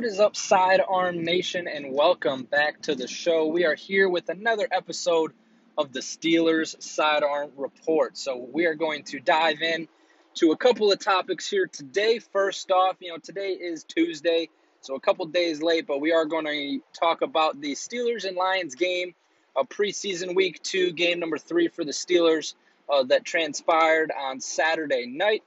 What is up, Sidearm Nation, and welcome back to the show. We are here with another episode of the Steelers Sidearm Report. So, we are going to dive in to a couple of topics here today. First off, you know, today is Tuesday, so a couple days late, but we are going to talk about the Steelers and Lions game, a preseason week two game number three for the Steelers uh, that transpired on Saturday night.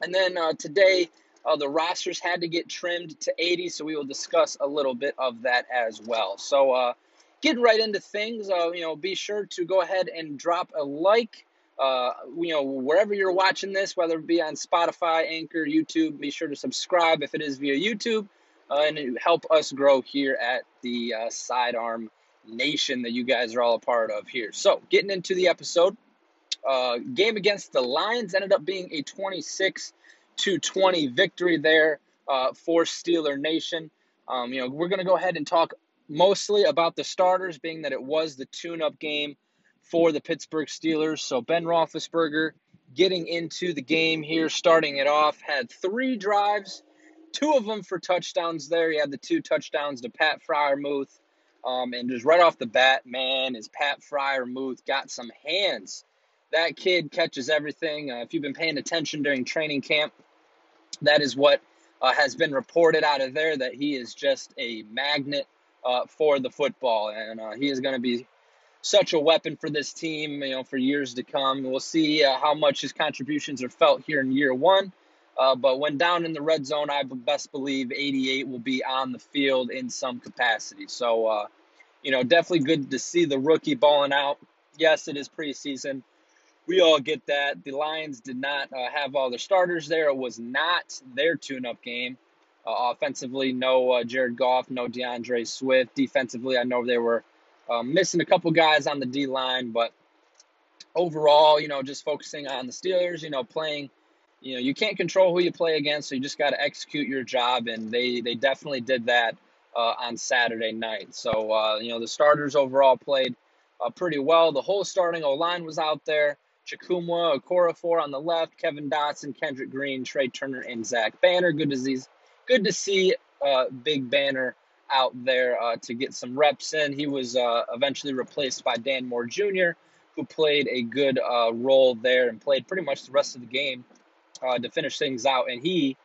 And then uh, today, uh, the rosters had to get trimmed to 80, so we will discuss a little bit of that as well. So, uh, getting right into things, uh, you know, be sure to go ahead and drop a like. Uh, you know, wherever you're watching this, whether it be on Spotify, Anchor, YouTube, be sure to subscribe if it is via YouTube, uh, and help us grow here at the uh, Sidearm Nation that you guys are all a part of here. So, getting into the episode, game against the Lions ended up being a 26- 220 victory there uh, for Steeler Nation. Um, you know, we're going to go ahead and talk mostly about the starters, being that it was the tune-up game for the Pittsburgh Steelers. So Ben Roethlisberger getting into the game here, starting it off, had three drives, two of them for touchdowns. There, he had the two touchdowns to Pat Freiermuth. Um, and just right off the bat, man, is Pat Freiermuth got some hands. That kid catches everything. Uh, if you've been paying attention during training camp, that is what uh, has been reported out of there that he is just a magnet uh, for the football, and uh, he is going to be such a weapon for this team, you know, for years to come. We'll see uh, how much his contributions are felt here in year one. Uh, but when down in the red zone, I best believe 88 will be on the field in some capacity. So, uh, you know, definitely good to see the rookie balling out. Yes, it is preseason, we all get that. The Lions did not uh, have all their starters there. It was not their tune up game. Uh, offensively, no uh, Jared Goff, no DeAndre Swift. Defensively, I know they were um, missing a couple guys on the D line, but overall, you know, just focusing on the Steelers, you know, playing. You know, you can't control who you play against, so you just got to execute your job, and they they definitely did that uh, on Saturday night. So uh, you know, the starters overall played uh, pretty well. The whole starting O line was out there. Chukwuma, Okorafor on the left, Kevin Dotson, Kendrick Green, Trai Turner, and Zach Banner. Good to see, good to see uh, Big Banner out there uh, to get some reps in. He was uh, eventually replaced by Dan Moore Jr., who played a good uh, role there and played pretty much the rest of the game uh, to finish things out. And he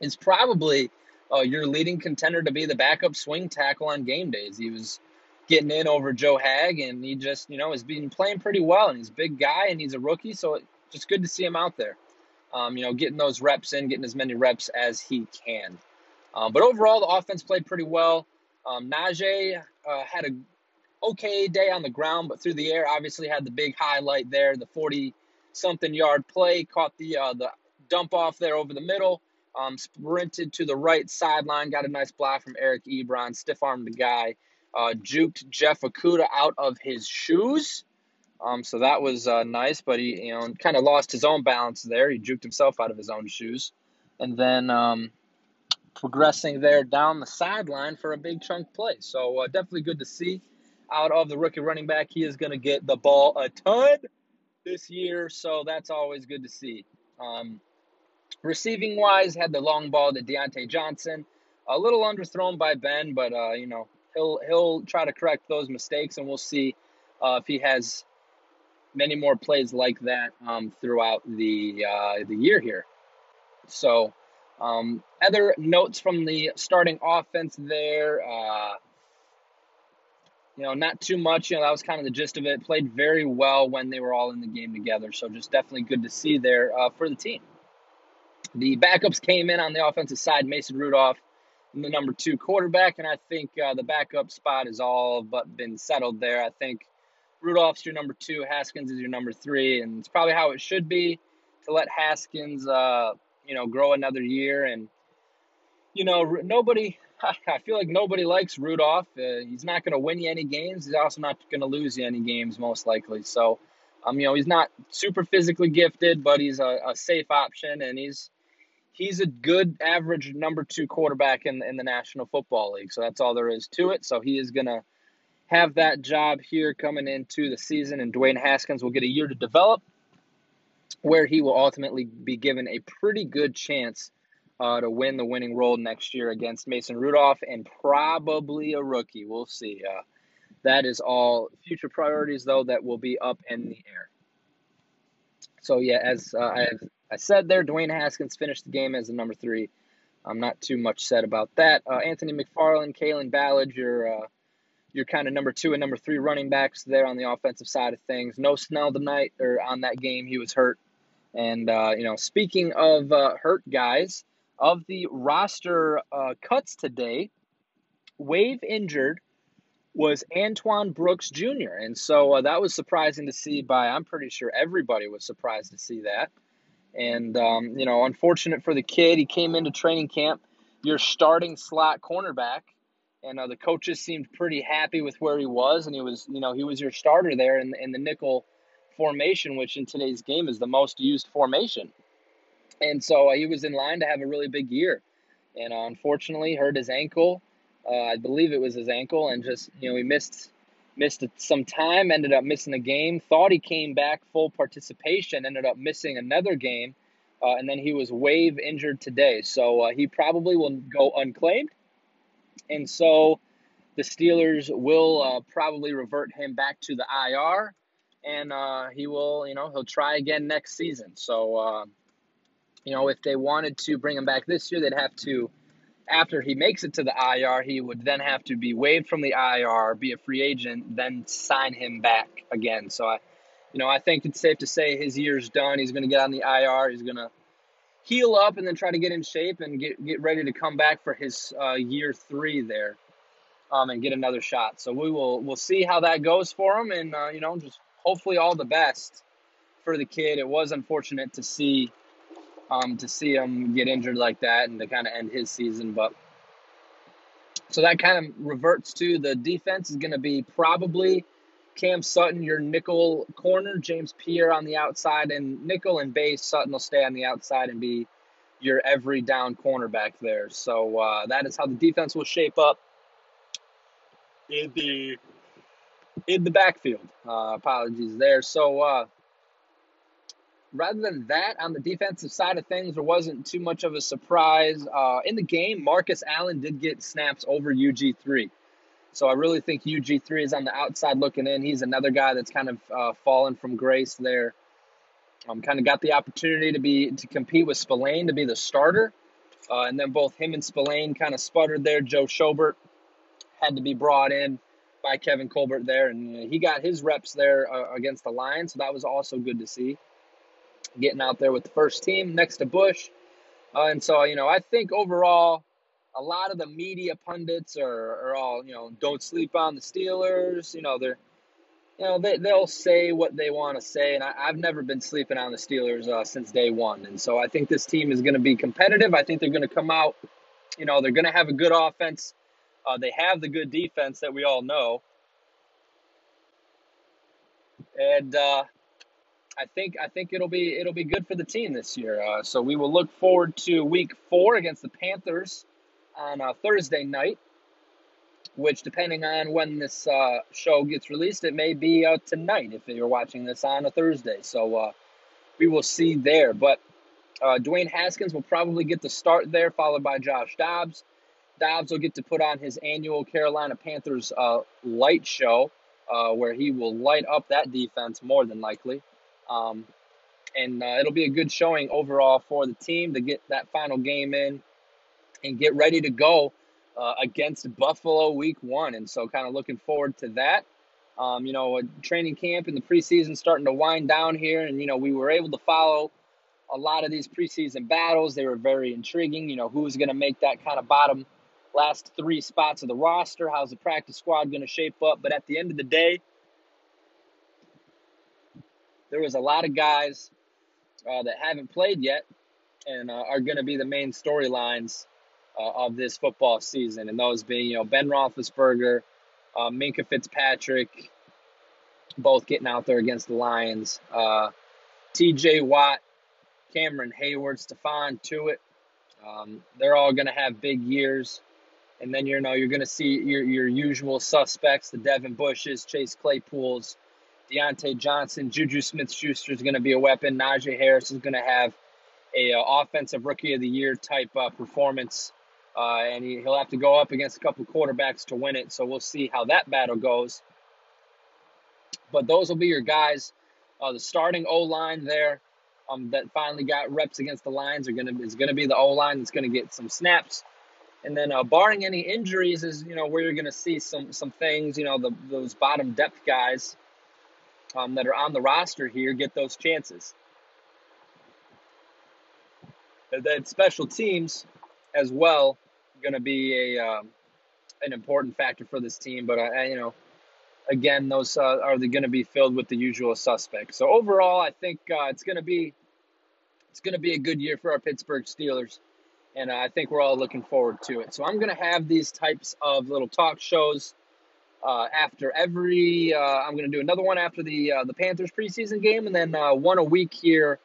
is probably uh, your leading contender to be the backup swing tackle on game days. He was getting in over Joe Haeg, and he just, you know, has been playing pretty well. And he's a big guy, and he's a rookie, so it's just good to see him out there. Um, you know, getting those reps in, getting as many reps as he can. Um, but overall, the offense played pretty well. Um, Najee uh, had a okay day on the ground, but through the air, obviously had the big highlight there, the 40 something yard play, caught the uh, the dump off there over the middle, um, sprinted to the right sideline, got a nice block from Eric Ebron, stiff armed the guy, uh, juked Jeff Okudah out of his shoes. Um, so that was uh, nice, but he you know kind of lost his own balance there. He juked himself out of his own shoes, and then um, progressing there down the sideline for a big chunk play. So uh, definitely good to see out of the rookie running back. He is going to get the ball a ton this year, so that's always good to see. Um, receiving wise, had the long ball to Diontae Johnson, a little underthrown by Ben, but uh, you know he'll he'll try to correct those mistakes, and we'll see uh, if he has many more plays like that um, throughout the uh, the year here. So, um, other notes from the starting offense there. Uh, you know, not too much. You know, that was kind of the gist of it. Played very well when they were all in the game together. So, just definitely good to see there uh, for the team. The backups came in on the offensive side. Mason Rudolph the number two quarterback, and I think uh, the backup spot is all but been settled there. I think Rudolph's your number two, Haskins is your number three, and it's probably how it should be to let Haskins, uh, you know, grow another year. And you know, nobody, I feel like nobody likes Rudolph. Uh, he's not going to win you any games. He's also not going to lose you any games, most likely. So, um, you know, he's not super physically gifted, but he's a, a safe option, and he's he's a good average number two quarterback in in the National Football League. So that's all there is to it. So he is gonna have that job here coming into the season, and Dwayne Haskins will get a year to develop, where he will ultimately be given a pretty good chance uh, to win the winning role next year against Mason Rudolph and probably a rookie. We'll see. Uh, that is all future priorities, though, that will be up in the air. So, yeah, as uh, I, I said there, Dwayne Haskins finished the game as the number three. I'm not too much said about that. Uh, Anthony McFarland, Kalen Ballage, your uh, your kind of number two and number three running backs there on the offensive side of things. No Snell tonight or on that game; he was hurt. And uh, you know, speaking of uh, hurt guys, of the roster uh, cuts today, wave injured was Antoine Brooks Jr. And so uh, that was surprising to see by, I'm pretty sure everybody was surprised to see that. And, um, you know, unfortunate for the kid. He came into training camp, your starting slot cornerback, and uh, the coaches seemed pretty happy with where he was. And he was, you know, he was your starter there in, in the nickel formation, which in today's game is the most used formation. And so uh, he was in line to have a really big year. And uh, unfortunately, hurt his ankle uh, I believe it was his ankle, and just you know he missed missed some time, ended up missing the game. Thought he came back full participation, ended up missing another game, uh, and then he was wave injured today. So uh, he probably will go unclaimed, and so the Steelers will uh, probably revert him back to the IR, and uh, he will you know he'll try again next season. So uh, you know if they wanted to bring him back this year, they'd have to after he makes it to the IR, he would then have to be waived from the IR, be a free agent, then sign him back again. So I, you know, I think it's safe to say his year's done. He's going to get on the IR. He's going to heal up and then try to get in shape and get get ready to come back for his uh, year three there, um, and get another shot. So we will we'll see how that goes for him, and uh, you know, just hopefully all the best for the kid. It was unfortunate to see um, to see him get injured like that and to kind of end his season. But so that kind of reverts to the defense is going to be probably Cam Sutton, your nickel corner, James Pierre on the outside, and nickel and base. Sutton will stay on the outside and be your every down cornerback there. So uh, that is how the defense will shape up in the in the backfield. Uh, apologies there. So uh, rather than that, on the defensive side of things, there wasn't too much of a surprise. Uh, in the game, Marcus Allen did get snaps over UG3. So I really think UG3 is on the outside looking in. He's another guy that's kind of uh, fallen from grace there. Um, kind of got the opportunity to be to compete with Spillane to be the starter, uh, and then both him and Spillane kind of sputtered there. Joe Schobert had to be brought in by Kevin Colbert there, and he got his reps there uh, against the Lions, so that was also good to see getting out there with the first team next to Bush. Uh, and so, you know, I think overall, a lot of the media pundits are, are all, you know, don't sleep on the Steelers. You know, they're, you know, they, they'll say what they want to say. And I, have never been sleeping on the Steelers uh, since day one. And so I think this team is going to be competitive. I think they're going to come out, you know, they're going to have a good offense. Uh, they have the good defense that we all know. And, uh, I think I think it'll be it'll be good for the team this year. Uh, so we will look forward to Week Four against the Panthers on uh, Thursday night. Which, depending on when this uh, show gets released, it may be uh, tonight if you're watching this on a Thursday. So uh, we will see there. But uh, Dwayne Haskins will probably get the start there, followed by Josh Dobbs. Dobbs will get to put on his annual Carolina Panthers light show, where he will light up that defense more than likely. Um, and uh, it'll be a good showing overall for the team to get that final game in and get ready to go uh, against Buffalo week one. And so, kind of looking forward to that. Um, you know, training camp and the preseason starting to wind down here. And, you know, we were able to follow a lot of these preseason battles. They were very intriguing. You know, who's going to make that kind of bottom last three spots of the roster? How's the practice squad going to shape up? But at the end of the day, there was a lot of guys uh, that haven't played yet and uh, are going to be the main storylines uh, of this football season. And those being, you know, Ben Roethlisberger, uh, Minkah Fitzpatrick, both getting out there against the Lions. Uh, T.J. Watt, Cameron Heyward, Stephon Tuitt. Um, they're all going to have big years. And then you know you're going to see your your usual suspects, the Devin Bushes, Chase Claypools, Diontae Johnson, Juju Smith Schuster is going to be a weapon. Najee Harris is going to have a uh, offensive rookie of the year type uh, performance, uh, and he, will have to go up against a couple quarterbacks to win it. So we'll see how that battle goes. But those will be your guys. Uh, the starting O line there um, that finally got reps against the Lions are gonna is gonna be the O line that's gonna get some snaps. And then, uh, barring any injuries, is you know where you're going to see some some things. You know, the those bottom depth guys um, that are on the roster here get those chances. And then special teams as well going to be a um, an important factor for this team. But uh, you know, again, those uh, are going to be filled with the usual suspects. So overall, I think uh, it's going to be it's going to be a good year for our Pittsburgh Steelers and I think we're all looking forward to it. So I'm going to have these types of little talk shows uh, after every. Uh, I'm going to do another one after the uh, the Panthers preseason game, and then uh, one a week here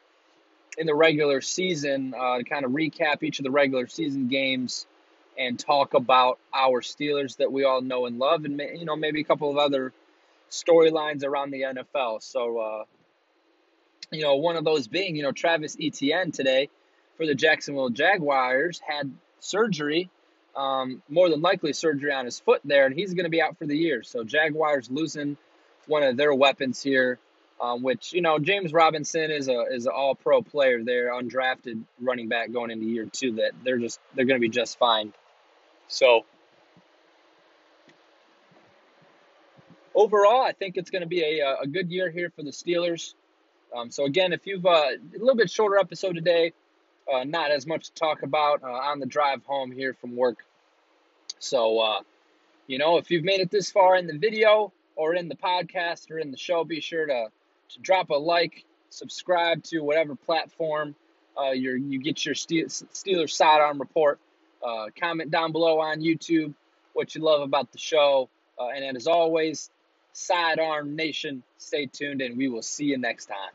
in the regular season uh, to kind of recap each of the regular season games and talk about our Steelers that we all know and love, and you know maybe a couple of other storylines around the NFL. So. Uh, you know, one of those being, you know, Travis Etienne today for the Jacksonville Jaguars had surgery, um, more than likely surgery on his foot there, and he's going to be out for the year. So Jaguars losing one of their weapons here, um, which you know James Robinson is a is an All Pro player there, undrafted running back going into year two. That they're just they're going to be just fine. So overall, I think it's going to be a, a good year here for the Steelers. Um, so again, if you've uh, a little bit shorter episode today, uh, not as much to talk about uh, on the drive home here from work. So, uh, you know, if you've made it this far in the video or in the podcast or in the show, be sure to, to drop a like, subscribe to whatever platform uh, you get your Steelers sidearm report. Uh, comment down below on YouTube what you love about the show. Uh, and as always, Sidearm Nation, stay tuned and we will see you next time.